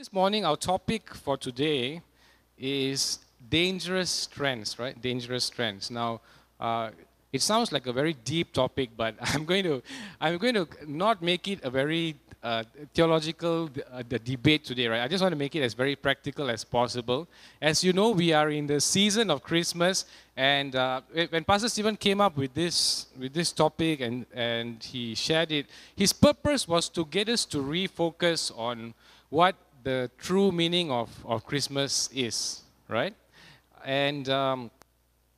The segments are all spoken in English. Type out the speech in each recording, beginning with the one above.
This morning, our topic for today is dangerous trends, right? Dangerous trends. Now, uh, it sounds like a very deep topic, but I'm going to, I'm going to not make it a very uh, theological uh, the debate today, right? I just want to make it as very practical as possible. As you know, we are in the season of Christmas, and uh, when Pastor Stephen came up with this with this topic and and he shared it, his purpose was to get us to refocus on what the true meaning of, of Christmas is, right? And, um,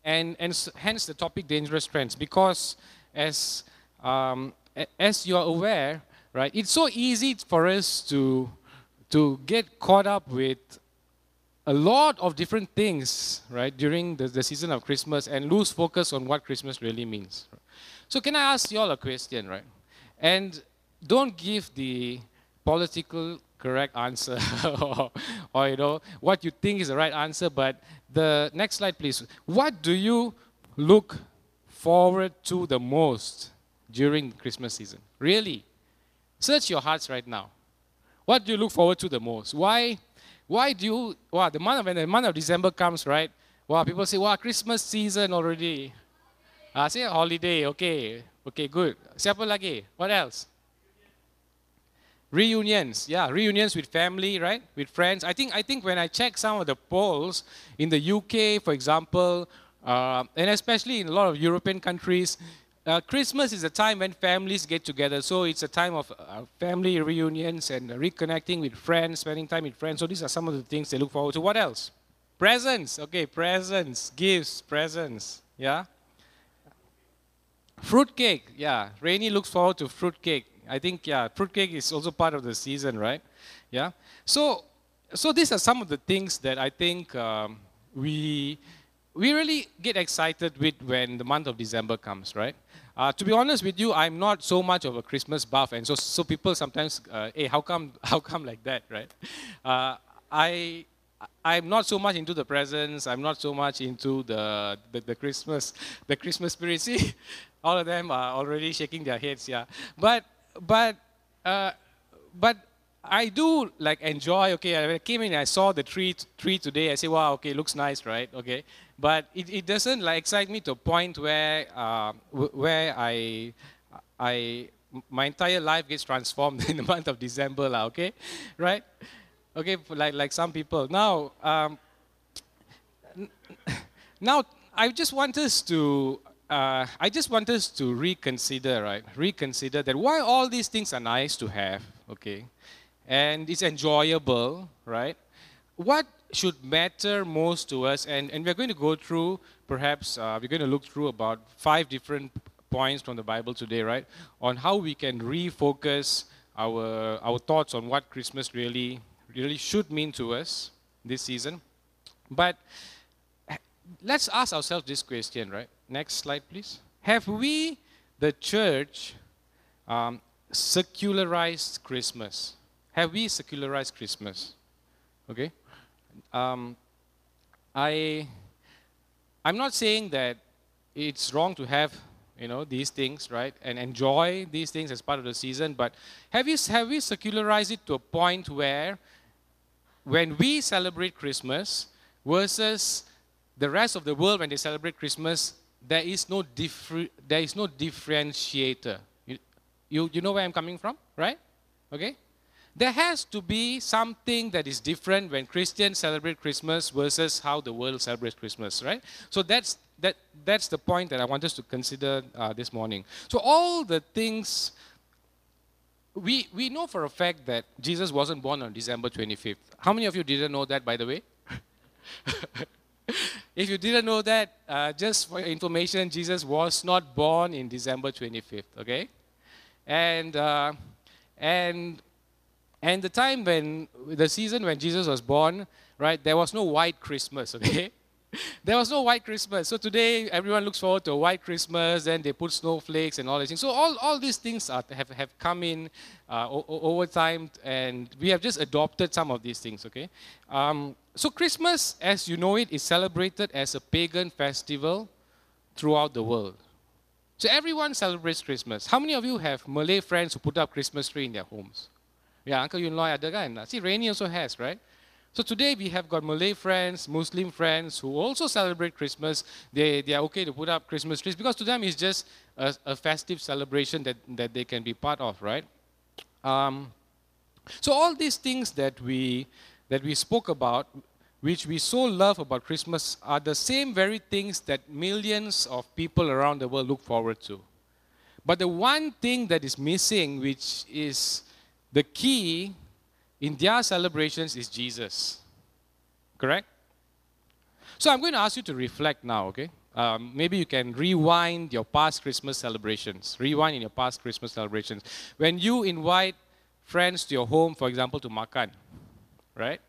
and, and hence the topic dangerous trends, because as, um, as you're aware, right, it's so easy for us to, to get caught up with a lot of different things, right, during the, the season of Christmas and lose focus on what Christmas really means. So, can I ask you all a question, right? And don't give the political correct answer. Or, you know what you think is the right answer. But the next slide please. What do you look forward to the most during christmas season? Really search your hearts right now. What do you look forward to the most? Why why do you wow the month of, when the month of december comes right? Wow people say wow christmas season already. Ah say holiday okay okay good. Siapa lagi? What else reunions yeah reunions with family right? With friends. I think i think when i check some of the polls in the uk for example uh, and especially in a lot of european countries uh, christmas is a time when families get together. So it's a time of uh, family reunions and reconnecting with friends spending time with friends. So these are some of the things they look forward to. What else? Presents. Okay presents gifts presents yeah? Fruitcake yeah. Rainy looks forward to fruitcake I think yeah, fruitcake is also part of the season, right? Yeah. So so these are some of the things that I think um, we we really get excited with when the month of December comes, right? Uh, to be honest with you, I'm not so much of a Christmas buff, and so so people sometimes, uh, hey, how come how come like that, right? Uh, I I'm not so much into the presents. I'm not so much into the, the, the Christmas the Christmas spirit. See, all of them are already shaking their heads. Yeah, but but uh, but I do like enjoy. Okay, I came in, I saw the tree tree today. I say, wow, okay, looks nice, right? Okay, but it, it doesn't like excite me to a point where uh, where I I my entire life gets transformed in the month of December, lah. Okay, right? Okay, like like some people now. Um, now I just want us to uh, I just want us to reconsider, right? Reconsider that why all these things are nice to have, okay? And it's enjoyable, right? What should matter most to us? And, and we're going to go through, perhaps, uh, we're going to look through about five different points from the Bible today, right? On how we can refocus our, our thoughts on what Christmas really, really should mean to us this season. But let's ask ourselves this question, right? Next slide, please. Have we, the church, um, secularized Christmas? Have we secularized Christmas? Okay. Um, I, I'm not saying that it's wrong to have you know these things right and enjoy these things as part of the season but have we have we secularized it to a point where when we celebrate christmas versus the rest of the world, when they celebrate Christmas, there is no, differ, there is no differentiator. You, you, you know where I'm coming from, right? Okay? There has to be something that is different when Christians celebrate Christmas versus how the world celebrates Christmas, right? So that's, that, that's the point that I want us to consider uh, this morning. So all the things, we, we know for a fact that Jesus wasn't born on December 25th. How many of you didn't know that, by the way? if you didn't know that, uh, just for information, Jesus was not born in December 25th, okay? And, uh, and, and the time when, the season when Jesus was born, right, there was no white Christmas, okay? there was no white Christmas. So today, everyone looks forward to a white Christmas, and they put snowflakes and all these things. So all, all these things are, have, have come in uh, over time, and we have just adopted some of these things, okay? Um, so Christmas, as you know it, is celebrated as a pagan festival throughout the world. So everyone celebrates Christmas. How many of you have Malay friends who put up Christmas tree in their homes? Yeah, Uncle Yun Loy ada kan? See, Rainy also has, right? So today we have got Malay friends, Muslim friends who also celebrate Christmas. They, they are okay to put up Christmas trees because to them it's just a, a festive celebration that, that they can be part of, right? Um, so all these things that we, that we spoke about, which we so love about Christmas, are the same very things that millions of people around the world look forward to. But the one thing that is missing, which is the key in their celebrations, is Jesus. Correct? So I'm going to ask you to reflect now, okay? Um, maybe you can rewind your past Christmas celebrations. Rewind in your past Christmas celebrations. When you invite friends to your home, for example, to makan, right?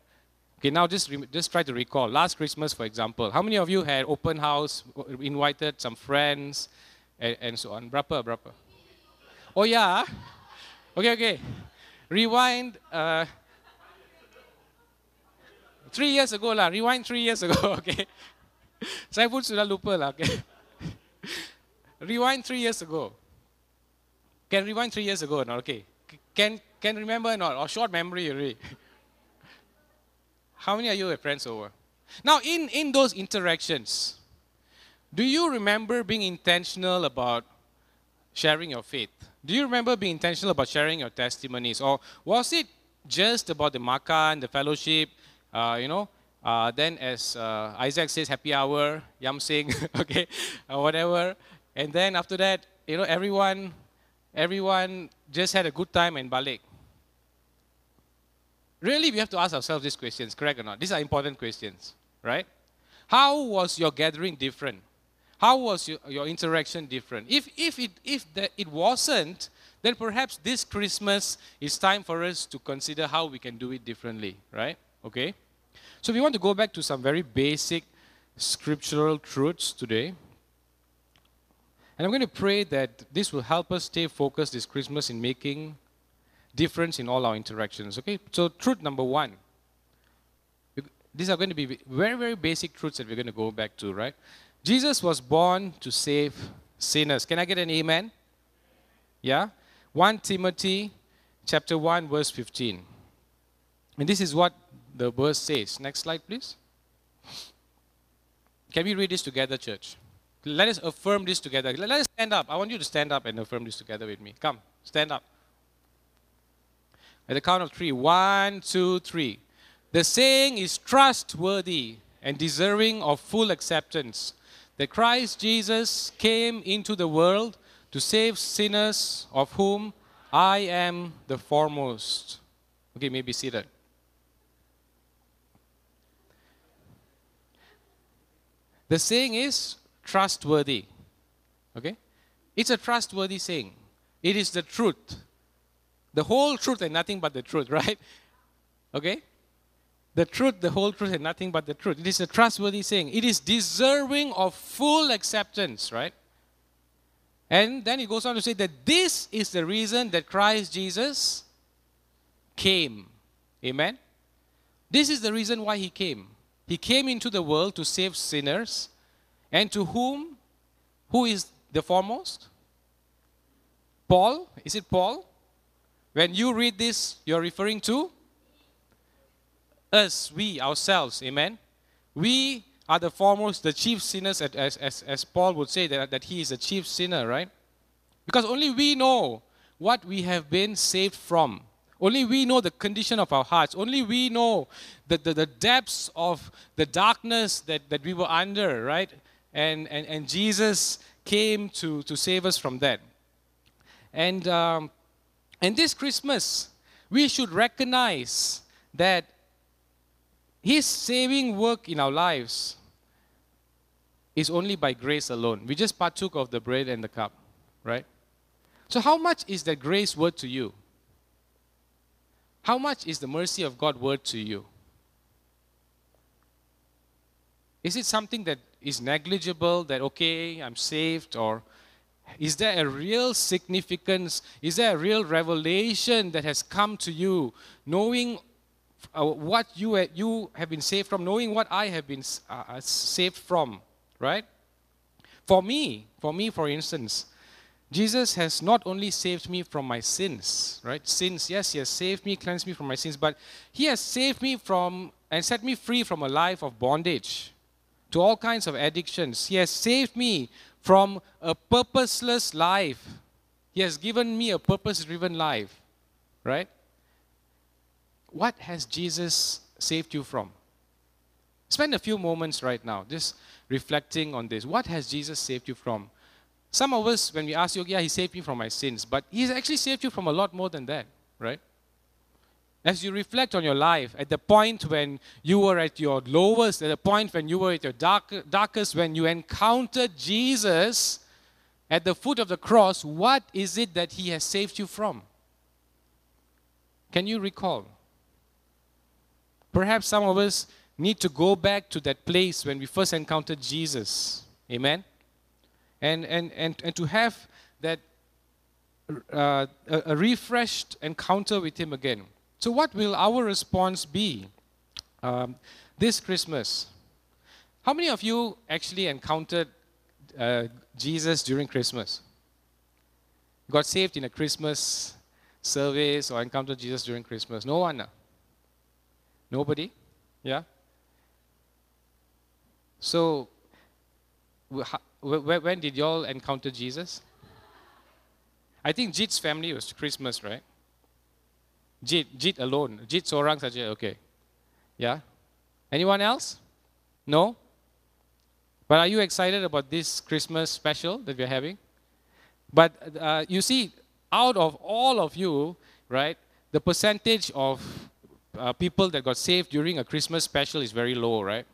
Okay, now just, just try to recall. Last Christmas, for example, how many of you had open house, invited some friends, and, and so on? Berapa, berapa? Oh, yeah? Okay, okay. Rewind. Uh, three years ago lah. Rewind three years ago, okay. Saya pun sudah lupa lah, okay. rewind three years ago. Can rewind three years ago, or not okay. Can can remember or not? Or short memory already. How many of you have friends over? Now, in, in those interactions, do you remember being intentional about sharing your faith? Do you remember being intentional about sharing your testimonies? Or was it just about the makan, the fellowship, uh, you know, uh, then as uh, Isaac says, happy hour, yam sing, okay, or whatever. And then after that, you know, everyone, everyone just had a good time and balik. Really, we have to ask ourselves these questions, correct or not? These are important questions, right? How was your gathering different? How was your, your interaction different? If, if, it, if the, it wasn't, then perhaps this Christmas is time for us to consider how we can do it differently, right? Okay? So we want to go back to some very basic scriptural truths today. And I'm going to pray that this will help us stay focused this Christmas in making difference in all our interactions. Okay, so truth number one. These are going to be very, very basic truths that we're going to go back to, right? Jesus was born to save sinners. Can I get an amen? Yeah? 1 Timothy chapter 1 verse 15. And this is what the verse says. Next slide, please. Can we read this together, church? Let us affirm this together. Let us stand up. I want you to stand up and affirm this together with me. Come, stand up. At the count of three. One, two, three. The saying is trustworthy and deserving of full acceptance that Christ Jesus came into the world to save sinners, of whom I am the foremost. Okay, maybe seated. The saying is trustworthy. Okay? It's a trustworthy saying. It is the truth the whole truth and nothing but the truth, right? Okay? The truth, the whole truth, and nothing but the truth. It is a trustworthy saying. It is deserving of full acceptance, right? And then he goes on to say that this is the reason that Christ Jesus came. Amen? This is the reason why he came. He came into the world to save sinners. And to whom? Who is the foremost? Paul? Is it Paul? When you read this, you're referring to us, we, ourselves. Amen. We are the foremost, the chief sinners, as, as, as Paul would say, that, that he is a chief sinner, right? Because only we know what we have been saved from. Only we know the condition of our hearts. Only we know the, the, the depths of the darkness that, that we were under, right? And, and, and Jesus came to, to save us from that. And um, and this Christmas, we should recognize that His saving work in our lives is only by grace alone. We just partook of the bread and the cup, right? So, how much is that grace worth to you? How much is the mercy of God worth to you? Is it something that is negligible, that, okay, I'm saved, or is there a real significance? Is there a real revelation that has come to you, knowing uh, what you, ha- you have been saved from, knowing what I have been uh, uh, saved from, right? For me, for me, for instance, Jesus has not only saved me from my sins, right? Sins, yes, He has saved me, cleansed me from my sins, but He has saved me from and set me free from a life of bondage to all kinds of addictions. He has saved me from a purposeless life. He has given me a purpose driven life, right? What has Jesus saved you from? Spend a few moments right now just reflecting on this. What has Jesus saved you from? Some of us, when we ask you, yeah, he saved me from my sins, but he's actually saved you from a lot more than that, right? As you reflect on your life, at the point when you were at your lowest, at the point when you were at your dark, darkest, when you encountered Jesus at the foot of the cross, what is it that he has saved you from? Can you recall? Perhaps some of us need to go back to that place when we first encountered Jesus. Amen? and, and, and, and to have that uh, a, a refreshed encounter with Him again. So, what will our response be um, this Christmas? How many of you actually encountered uh, Jesus during Christmas? Got saved in a Christmas service or encountered Jesus during Christmas? No one? Nobody? Yeah? So, when did y'all encounter Jesus? I think Jit's family was Christmas, right? Jit, Jit alone. Jit seorang saja, okay. Yeah? Anyone else? No? But are you excited about this Christmas special that we're having? But uh, you see, out of all of you, right, the percentage of uh, people that got saved during a Christmas special is very low, right?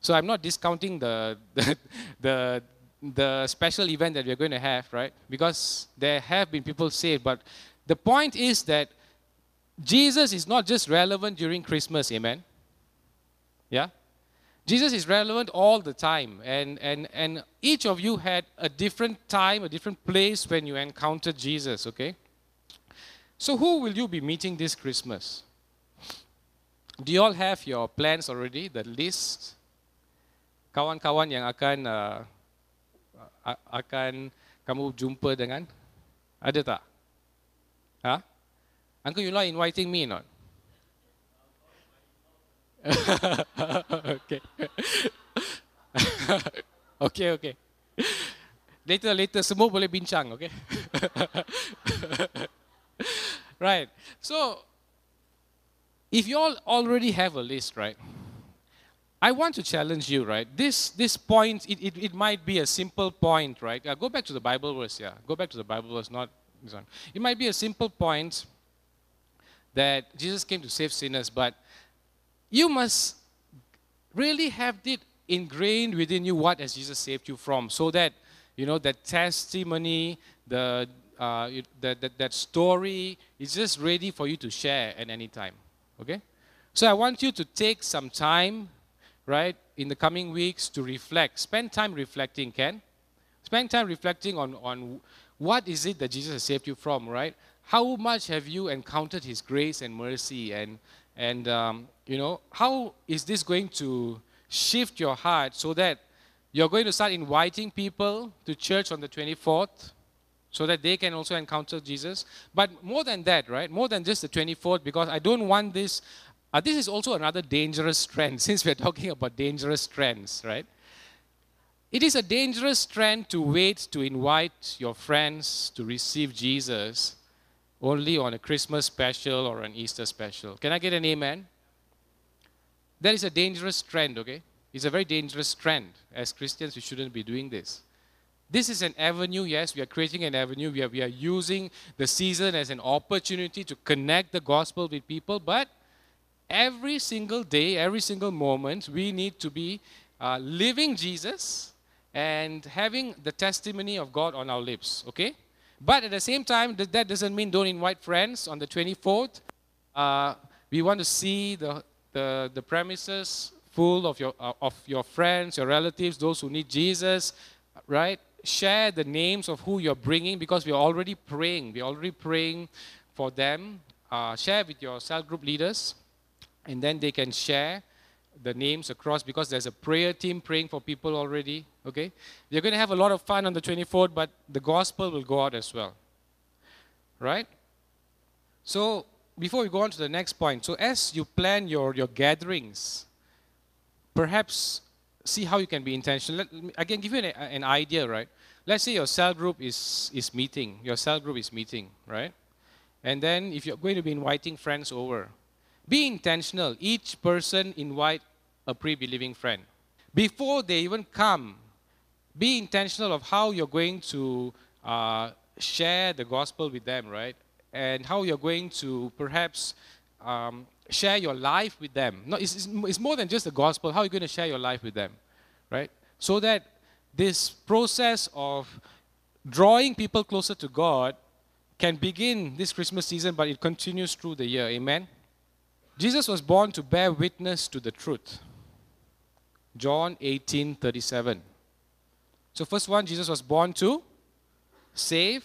So I'm not discounting the, the, the, the special event that we're going to have, right? Because there have been people saved, but the point is that Jesus is not just relevant during Christmas, amen? Yeah? Jesus is relevant all the time, and, and, and each of you had a different time, a different place when you encountered Jesus, okay? So, who will you be meeting this Christmas? Do you all have your plans already, the list? Kawan-kawan yang akan uh, akan kamu jumpa dengan? Ada tak? Ha? Uncle, you like inviting me not? okay. okay, okay. Later, later, semua boleh bincang, okay? right. So, if you all already have a list, right? I want to challenge you, right? This, this point, it, it, it might be a simple point, right? Uh, go back to the Bible verse, yeah. Go back to the Bible verse, not this one. It might be a simple point that Jesus came to save sinners, but you must really have it ingrained within you what has Jesus saved you from, so that, you know, that testimony, the, uh, that, that, that story is just ready for you to share at any time, okay? So I want you to take some time right, in the coming weeks to reflect. Spend time reflecting, Ken. Spend time reflecting on, on what is it that Jesus has saved you from, right? How much have you encountered His grace and mercy? And, and um, you know, how is this going to shift your heart so that you're going to start inviting people to church on the 24th so that they can also encounter Jesus? But more than that, right? More than just the 24th, because I don't want this uh, this is also another dangerous trend, since we're talking about dangerous trends, right? It is a dangerous trend to wait to invite your friends to receive Jesus only on a Christmas special or an Easter special. Can I get an amen? That is a dangerous trend, okay? It's a very dangerous trend. As Christians, we shouldn't be doing this. This is an avenue, yes, we are creating an avenue. We are, we are using the season as an opportunity to connect the gospel with people, but every single day, every single moment, we need to be uh, living Jesus and having the testimony of God on our lips, okay? But at the same time, that doesn't mean don't invite friends on the 24th. Uh, we want to see the, the, the premises full of your, uh, of your friends, your relatives, those who need Jesus, right? Share the names of who you're bringing because we're already praying. We're already praying for them. Uh, share with your cell group leaders and then they can share the names across because there's a prayer team praying for people already. Okay? You're going to have a lot of fun on the 24th, but the gospel will go out as well. Right? So, before we go on to the next point, so as you plan your, your gatherings, perhaps see how you can be intentional. Let, I can give you an, an idea, right? Let's say your cell group is, is meeting. Your cell group is meeting, right? And then if you're going to be inviting friends over, be intentional. Each person invite a pre-believing friend. Before they even come, be intentional of how you're going to uh, share the gospel with them, right? And how you're going to perhaps um, share your life with them. No, it's, it's, it's more than just the gospel. How are you going to share your life with them, right? So that this process of drawing people closer to God can begin this Christmas season, but it continues through the year. Amen? Jesus was born to bear witness to the truth. John 18 37. So, first one, Jesus was born to save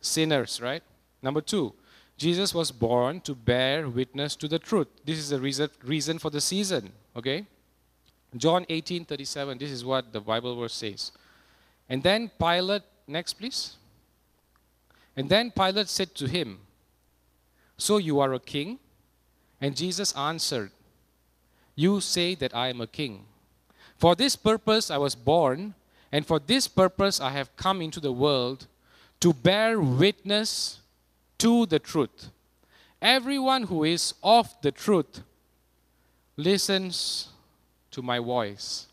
sinners, right? Number two, Jesus was born to bear witness to the truth. This is the reason, reason for the season, okay? John 18 37, this is what the Bible verse says. And then Pilate, next please. And then Pilate said to him, So you are a king? And Jesus answered, You say that I am a king. For this purpose I was born, and for this purpose I have come into the world to bear witness to the truth. Everyone who is of the truth listens to my voice.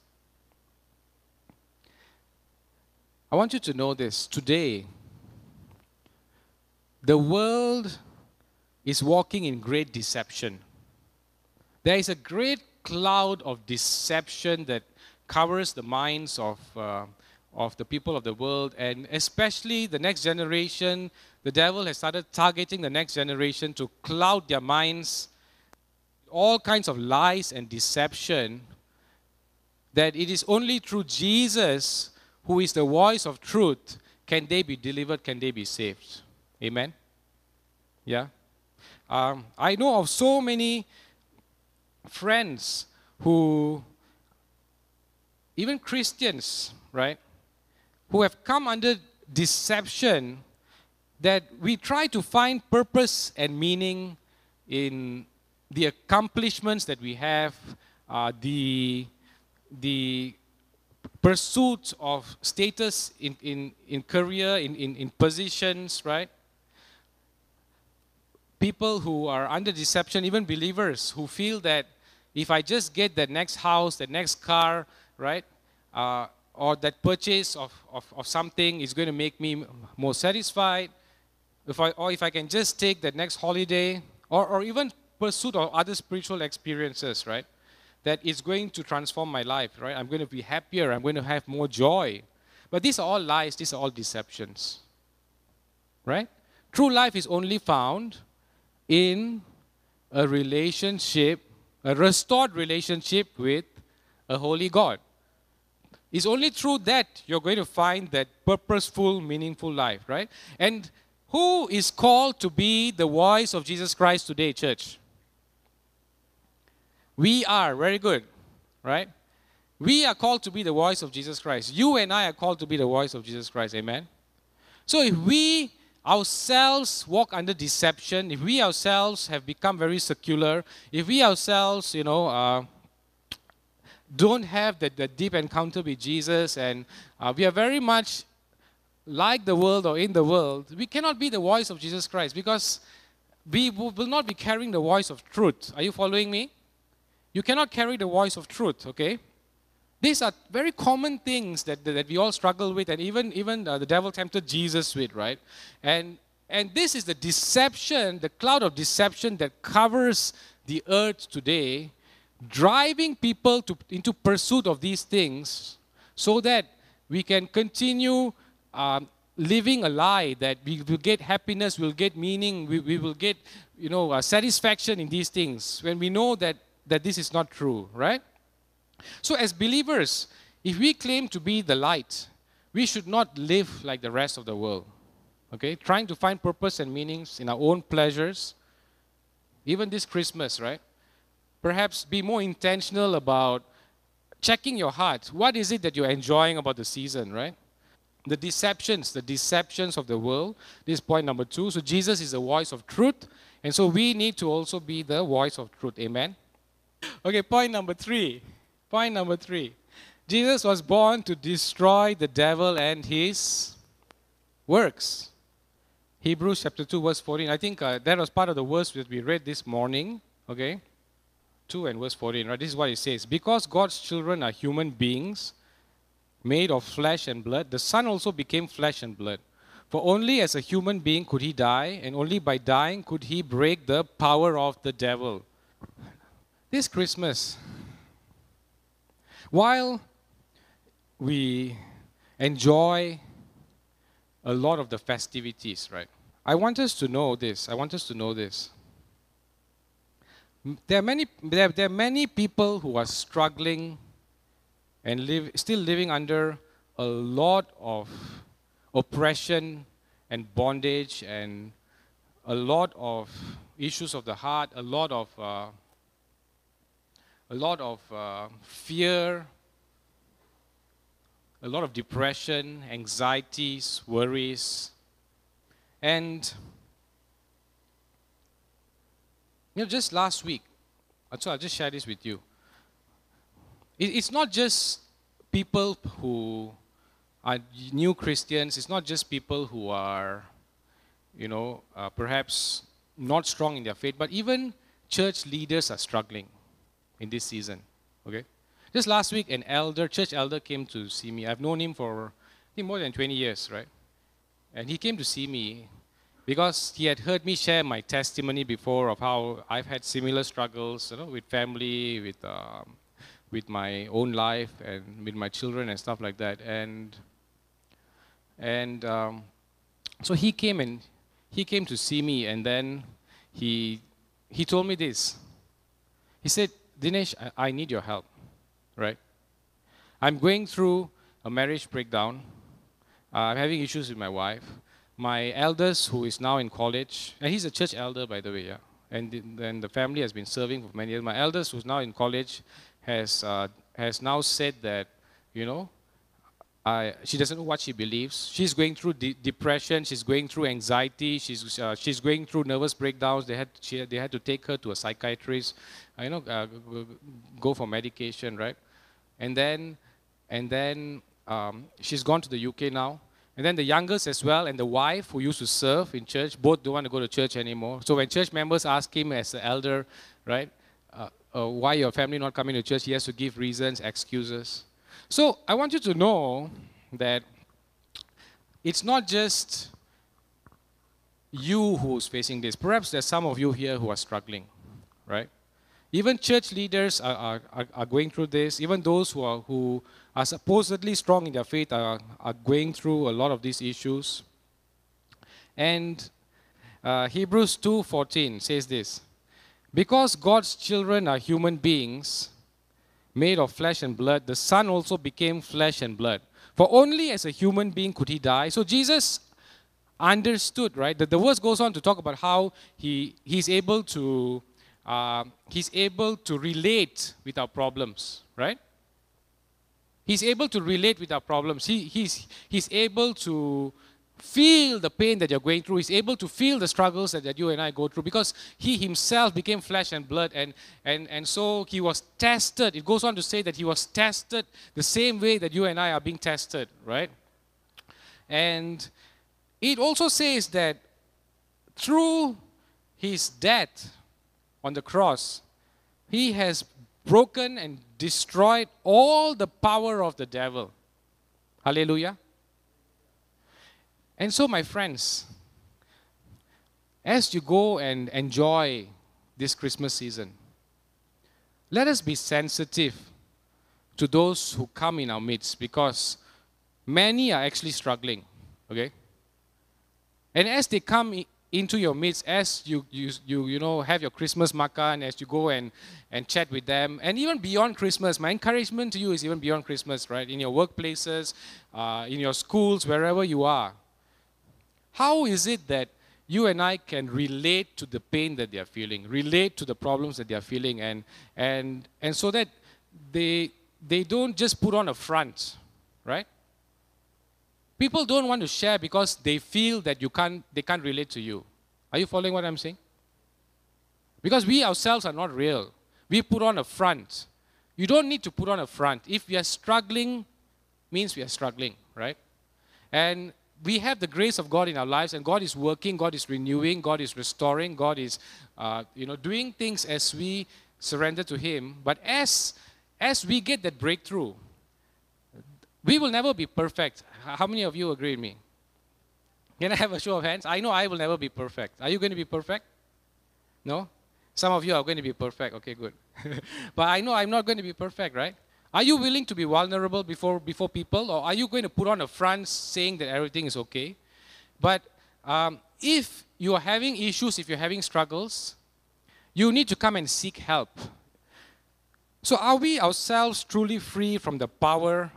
I want you to know this. Today, the world is walking in great deception. There is a great cloud of deception that covers the minds of, uh, of the people of the world, and especially the next generation. The devil has started targeting the next generation to cloud their minds, all kinds of lies and deception that it is only through Jesus, who is the voice of truth, can they be delivered, can they be saved. Amen? Yeah? Um, I know of so many friends who, even Christians, right, who have come under deception that we try to find purpose and meaning in the accomplishments that we have, uh, the the pursuit of status in, in, in career, in, in, in positions, right? People who are under deception, even believers who feel that if I just get that next house, that next car, right? Uh, or that purchase of, of, of something is going to make me more satisfied. If I, or if I can just take that next holiday, or, or even pursuit of other spiritual experiences, right? that is going to transform my life, right? I'm going to be happier, I'm going to have more joy. But these are all lies, these are all deceptions. Right? True life is only found in a relationship, a restored relationship with a holy God. It's only through that you're going to find that purposeful, meaningful life, right? And who is called to be the voice of Jesus Christ today, church? We are, very good, right? We are called to be the voice of Jesus Christ. You and I are called to be the voice of Jesus Christ. Amen? So if we ourselves walk under deception, if we ourselves have become very secular, if we ourselves, you know, uh, don't have that, that deep encounter with Jesus and uh, we are very much like the world or in the world, we cannot be the voice of Jesus Christ because we will not be carrying the voice of truth. Are you following me? You cannot carry the voice of truth, okay? These are very common things that, that we all struggle with, and even, even uh, the devil tempted Jesus with, right? And, and this is the deception, the cloud of deception that covers the earth today, driving people to, into pursuit of these things so that we can continue um, living a lie that we will get happiness, we'll get meaning, we, we will get you know, uh, satisfaction in these things when we know that that this is not true, right? So, as believers, if we claim to be the light, we should not live like the rest of the world. Okay? Trying to find purpose and meanings in our own pleasures. Even this Christmas, right? Perhaps be more intentional about checking your heart. What is it that you're enjoying about the season, right? The deceptions, the deceptions of the world. This is point number two. So Jesus is the voice of truth. And so we need to also be the voice of truth. Amen. Okay, point number three. Point number three. Jesus was born to destroy the devil and his works. Hebrews chapter 2, verse 14. I think uh, that was part of the verse that we read this morning. Okay? 2 and verse 14. Right? This is what it says. Because God's children are human beings made of flesh and blood, the Son also became flesh and blood. For only as a human being could he die, and only by dying could he break the power of the devil. This Christmas, while we enjoy a lot of the festivities, right? I want us to know this. I want us to know this. There are many, there, there are many people who are struggling and live, still living under a lot of oppression and bondage and a lot of issues of the heart, a lot of uh, a lot of uh, fear, a lot of depression, anxieties, worries, and you know, just last week, so I'll just share this with you. It's not just people who are new Christians. It's not just people who are, you know, uh, perhaps not strong in their faith, but even church leaders are struggling in this season. Okay? Just last week, an elder, church elder, came to see me. I've known him for, I think, more than 20 years, right? And he came to see me because he had heard me share my testimony before of how I've had similar struggles, you know, with family, with um, with my own life, and with my children and stuff like that. And and um, so he came and he came to see me, and then he he told me this. He said, Dinesh, I, I need your help, right? I'm going through a marriage breakdown. Uh, I'm having issues with my wife. My eldest, who is now in college, and he's a church elder, by the way, yeah. And then the family has been serving for many years. My eldest, who's now in college, has uh, has now said that, you know, I, she doesn't know what she believes. She's going through de- depression. She's going through anxiety. She's uh, she's going through nervous breakdowns. They had she, they had to take her to a psychiatrist. Uh, you know, uh, go for medication, right? And then and then um, she's gone to the UK now. And then the youngest as well, and the wife who used to serve in church, both don't want to go to church anymore. So when church members ask him as the elder, right, uh, uh, why your family not coming to church, he has to give reasons, excuses. So I want you to know that it's not just you who's facing this. Perhaps there's some of you here who are struggling, right? Even church leaders are, are, are going through this. Even those who are, who are supposedly strong in their faith are, are going through a lot of these issues. And uh, Hebrews 2.14 says this, Because God's children are human beings, made of flesh and blood, the Son also became flesh and blood. For only as a human being could he die. So Jesus understood, right? That the verse goes on to talk about how he, he's able to uh, he's able to relate with our problems, right? He's able to relate with our problems. He, he's, he's able to feel the pain that you're going through. He's able to feel the struggles that, that you and I go through because he himself became flesh and blood. And, and, and so he was tested. It goes on to say that he was tested the same way that you and I are being tested, right? And it also says that through his death on the cross, he has broken and destroyed all the power of the devil. Hallelujah. And so, my friends, as you go and enjoy this Christmas season, let us be sensitive to those who come in our midst because many are actually struggling. Okay? And as they come into your midst, as you, you, you, you know, have your Christmas makan, as you go and, and chat with them, and even beyond Christmas, my encouragement to you is even beyond Christmas, right? In your workplaces, uh, in your schools, wherever you are how is it that you and I can relate to the pain that they are feeling, relate to the problems that they are feeling, and, and, and so that they, they don't just put on a front, right? People don't want to share because they feel that you can't, they can't relate to you. Are you following what I'm saying? Because we ourselves are not real. We put on a front. You don't need to put on a front. If we are struggling, means we are struggling, right? And we have the grace of God in our lives, and God is working, God is renewing, God is restoring, God is, uh, you know, doing things as we surrender to Him. But as as we get that breakthrough, we will never be perfect. How many of you agree with me? Can I have a show of hands? I know I will never be perfect. Are you going to be perfect? No? Some of you are going to be perfect. Okay, good. but I know I'm not going to be perfect, right? Are you willing to be vulnerable before, before people, or are you going to put on a front saying that everything is okay? But um, if you are having issues, if you're having struggles, you need to come and seek help. So, are we ourselves truly free from the power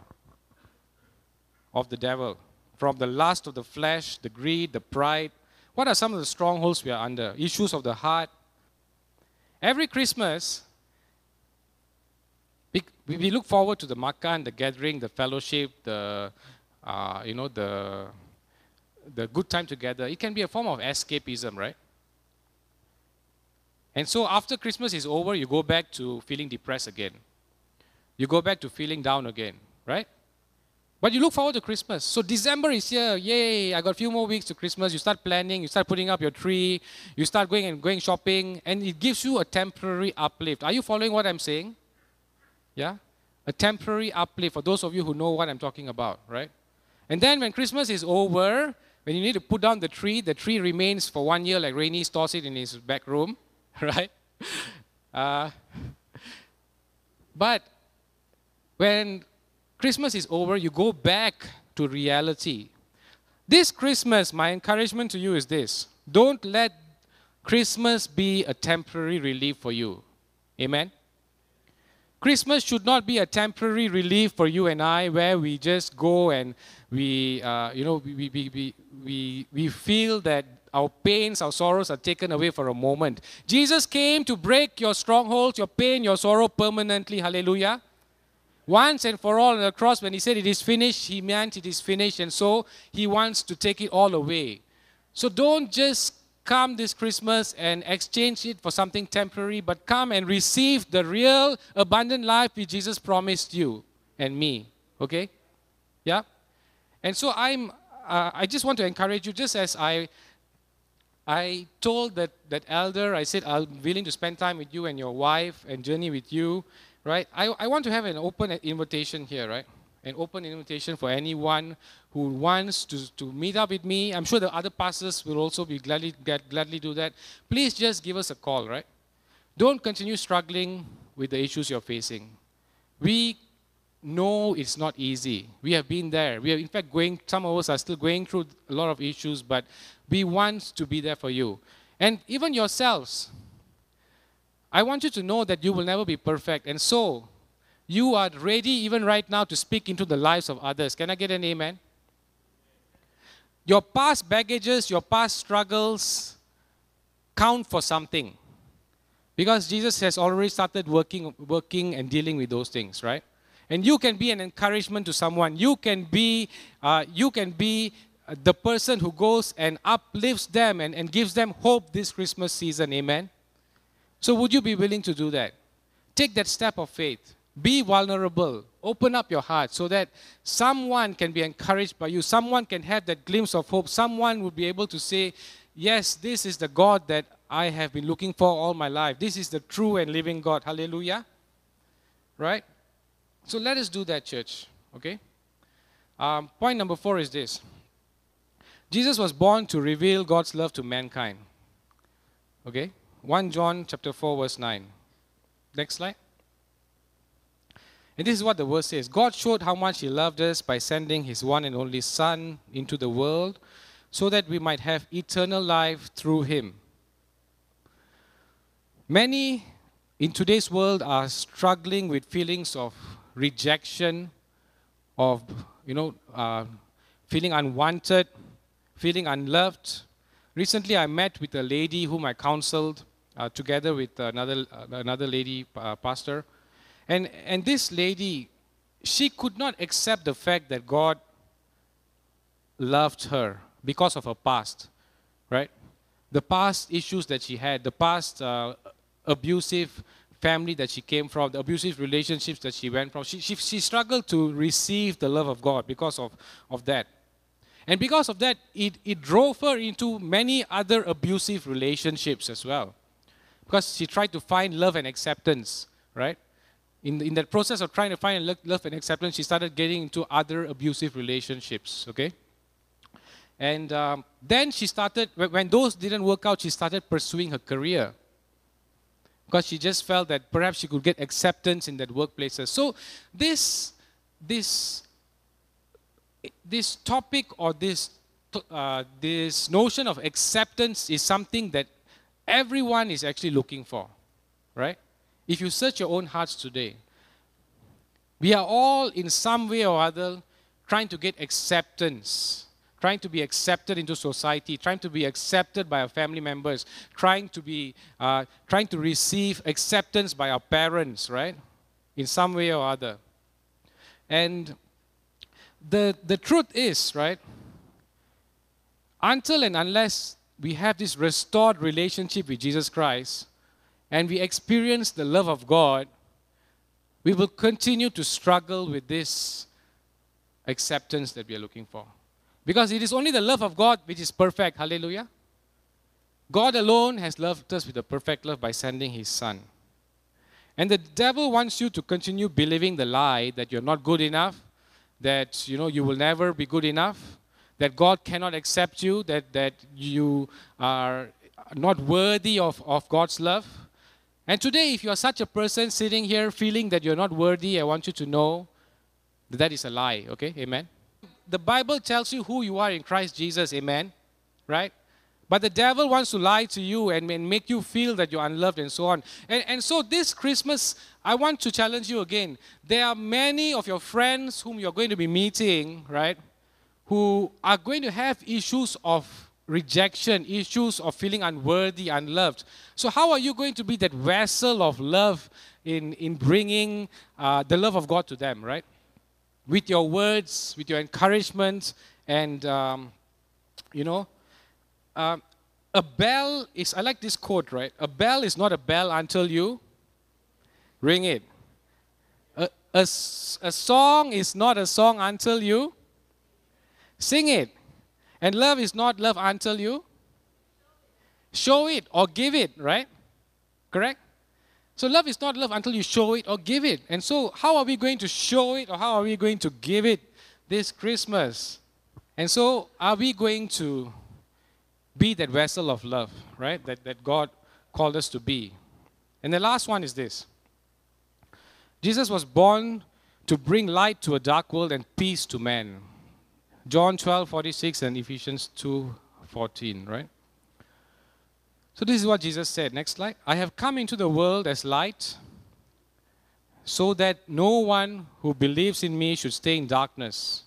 of the devil? From the lust of the flesh, the greed, the pride? What are some of the strongholds we are under? Issues of the heart? Every Christmas, we look forward to the makan, the gathering, the fellowship, the uh, you know the the good time together. It can be a form of escapism, right? And so after Christmas is over, you go back to feeling depressed again. You go back to feeling down again, right? But you look forward to Christmas. So December is here. Yay, I got a few more weeks to Christmas. You start planning, you start putting up your tree, you start going and going shopping, and it gives you a temporary uplift. Are you following what I'm saying? Yeah? A temporary uplift for those of you who know what I'm talking about, right? And then when Christmas is over, when you need to put down the tree, the tree remains for one year like Rainy stores it in his back room, right? Uh, but when Christmas is over, you go back to reality. This Christmas, my encouragement to you is this don't let Christmas be a temporary relief for you. Amen? Christmas should not be a temporary relief for you and I where we just go and we, uh, you know, we, we, we, we, we feel that our pains, our sorrows are taken away for a moment. Jesus came to break your strongholds, your pain, your sorrow permanently. Hallelujah. Once and for all on the cross, when he said it is finished, he meant it is finished, and so he wants to take it all away. So don't just come this Christmas and exchange it for something temporary, but come and receive the real abundant life which Jesus promised you and me. Okay? Yeah? And so I'm uh, I just want to encourage you, just as I I told that, that elder, I said, I'm willing to spend time with you and your wife and journey with you, right? I, I want to have an open invitation here, right? An open invitation for anyone who wants to, to meet up with me. I'm sure the other pastors will also be gladly, gladly do that. Please just give us a call, right? Don't continue struggling with the issues you're facing. We know it's not easy. We have been there. We are, in fact, going, some of us are still going through a lot of issues, but we want to be there for you. And even yourselves, I want you to know that you will never be perfect. And so, you are ready even right now to speak into the lives of others. Can I get an amen? Your past baggages, your past struggles count for something. Because Jesus has already started working, working and dealing with those things, right? And you can be an encouragement to someone. You can be, uh, you can be the person who goes and uplifts them and, and gives them hope this Christmas season. Amen. So, would you be willing to do that? Take that step of faith. Be vulnerable. Open up your heart so that someone can be encouraged by you. Someone can have that glimpse of hope. Someone will be able to say, Yes, this is the God that I have been looking for all my life. This is the true and living God. Hallelujah. Right? So let us do that, church. Okay? Um, point number four is this Jesus was born to reveal God's love to mankind. Okay? 1 John chapter 4, verse 9. Next slide. And this is what the verse says God showed how much He loved us by sending His one and only Son into the world so that we might have eternal life through Him. Many in today's world are struggling with feelings of rejection, of, you know, uh, feeling unwanted, feeling unloved, recently I met with a lady whom I counseled together with another, uh, another lady uh, pastor. And, and this lady, she could not accept the fact that God loved her because of her past, right? The past issues that she had, the past uh, abusive family that she came from, the abusive relationships that she went from. She, she, she struggled to receive the love of God because of, of that. And because of that, it, it drove her into many other abusive relationships as well. Because she tried to find love and acceptance, right? In, in that process of trying to find love and acceptance, she started getting into other abusive relationships, okay? And um, then she started, when those didn't work out, she started pursuing her career because she just felt that perhaps she could get acceptance in that workplace. So this this this topic or this uh, this notion of acceptance is something that everyone is actually looking for, right? If you search your own hearts today, we are all in some way or other trying to get acceptance trying to be accepted into society, trying to be accepted by our family members, trying to be, uh, trying to receive acceptance by our parents, right? In some way or other. And the, the truth is, right? Until and unless we have this restored relationship with Jesus Christ and we experience the love of God, we will continue to struggle with this acceptance that we are looking for. Because it is only the love of God which is perfect. Hallelujah. God alone has loved us with a perfect love by sending his son. And the devil wants you to continue believing the lie that you're not good enough, that you know you will never be good enough, that God cannot accept you, that, that you are not worthy of, of God's love. And today, if you are such a person sitting here feeling that you're not worthy, I want you to know that that is a lie, okay? Amen the Bible tells you who you are in Christ Jesus, amen? Right? But the devil wants to lie to you and, and make you feel that you're unloved and so on. And, and so this Christmas, I want to challenge you again. There are many of your friends whom you're going to be meeting, right, who are going to have issues of rejection, issues of feeling unworthy, unloved. So, how are you going to be that vessel of love in, in bringing uh, the love of God to them, right? with your words, with your encouragement, and um, you know, uh, a bell is. I like this quote, right? A bell is not a bell until you ring it. A, a, a song is not a song until you sing it. And love is not love until you show it or give it, right? Correct? So love is not love until you show it or give it. And so how are we going to show it or how are we going to give it this Christmas? And so are we going to be that vessel of love, right? That, that God called us to be. And the last one is this. Jesus was born to bring light to a dark world and peace to men. John 12, 46 and Ephesians 2, 14, right? So, this is what Jesus said. Next slide. I have come into the world as light so that no one who believes in me should stay in darkness.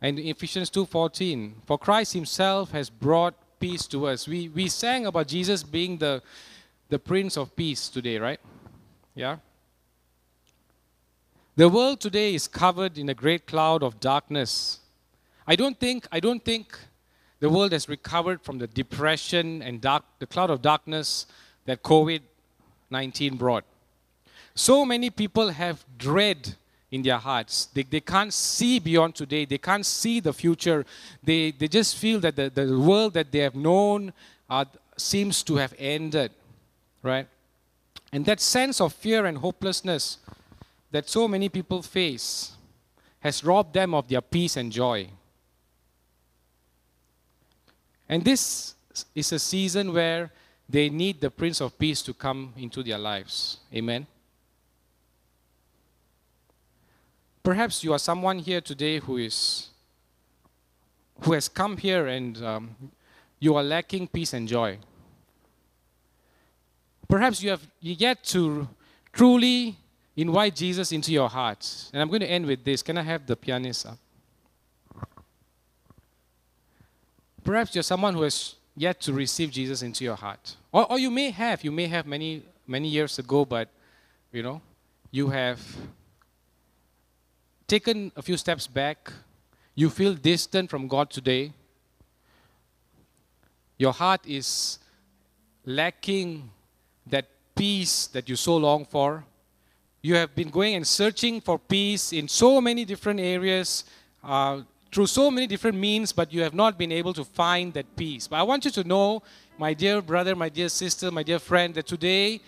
And Ephesians 2:14, for Christ himself has brought peace to us. We we sang about Jesus being the the prince of peace today, right? Yeah. The world today is covered in a great cloud of darkness. I don't think I don't think the world has recovered from the depression and dark, the cloud of darkness that COVID 19 brought. So many people have dread in their hearts. They, they can't see beyond today, they can't see the future. They, they just feel that the, the world that they have known uh, seems to have ended, right? And that sense of fear and hopelessness that so many people face has robbed them of their peace and joy. And this is a season where they need the Prince of Peace to come into their lives. Amen. Perhaps you are someone here today who is who has come here and um, you are lacking peace and joy. Perhaps you have yet to truly invite Jesus into your heart. And I'm going to end with this. Can I have the pianist up? Perhaps you're someone who has yet to receive Jesus into your heart. Or, or you may have, you may have many, many years ago, but you know, you have taken a few steps back. You feel distant from God today. Your heart is lacking that peace that you so long for. You have been going and searching for peace in so many different areas, uh, through so many different means, but you have not been able to find that peace. But I want you to know, my dear brother, my dear sister, my dear friend, that today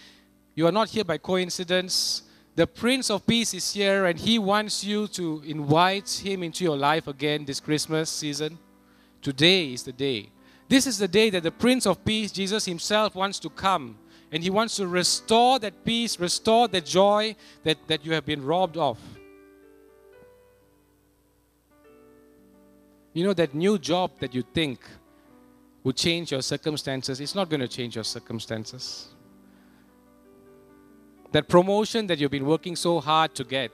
you are not here by coincidence. The Prince of Peace is here, and He wants you to invite Him into your life again this Christmas season. Today is the day. This is the day that the Prince of Peace, Jesus Himself, wants to come. And He wants to restore that peace, restore that joy that, that you have been robbed of. You know, that new job that you think would change your circumstances, it's not going to change your circumstances. That promotion that you've been working so hard to get,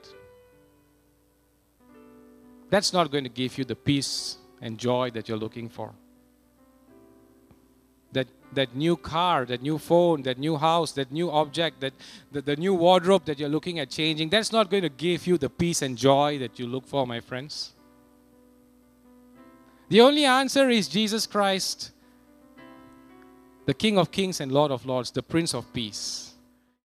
that's not going to give you the peace and joy that you're looking for. That, that new car, that new phone, that new house, that new object, that the, the new wardrobe that you're looking at changing, that's not going to give you the peace and joy that you look for, my friends. The only answer is Jesus Christ, the King of Kings and Lord of Lords, the Prince of Peace.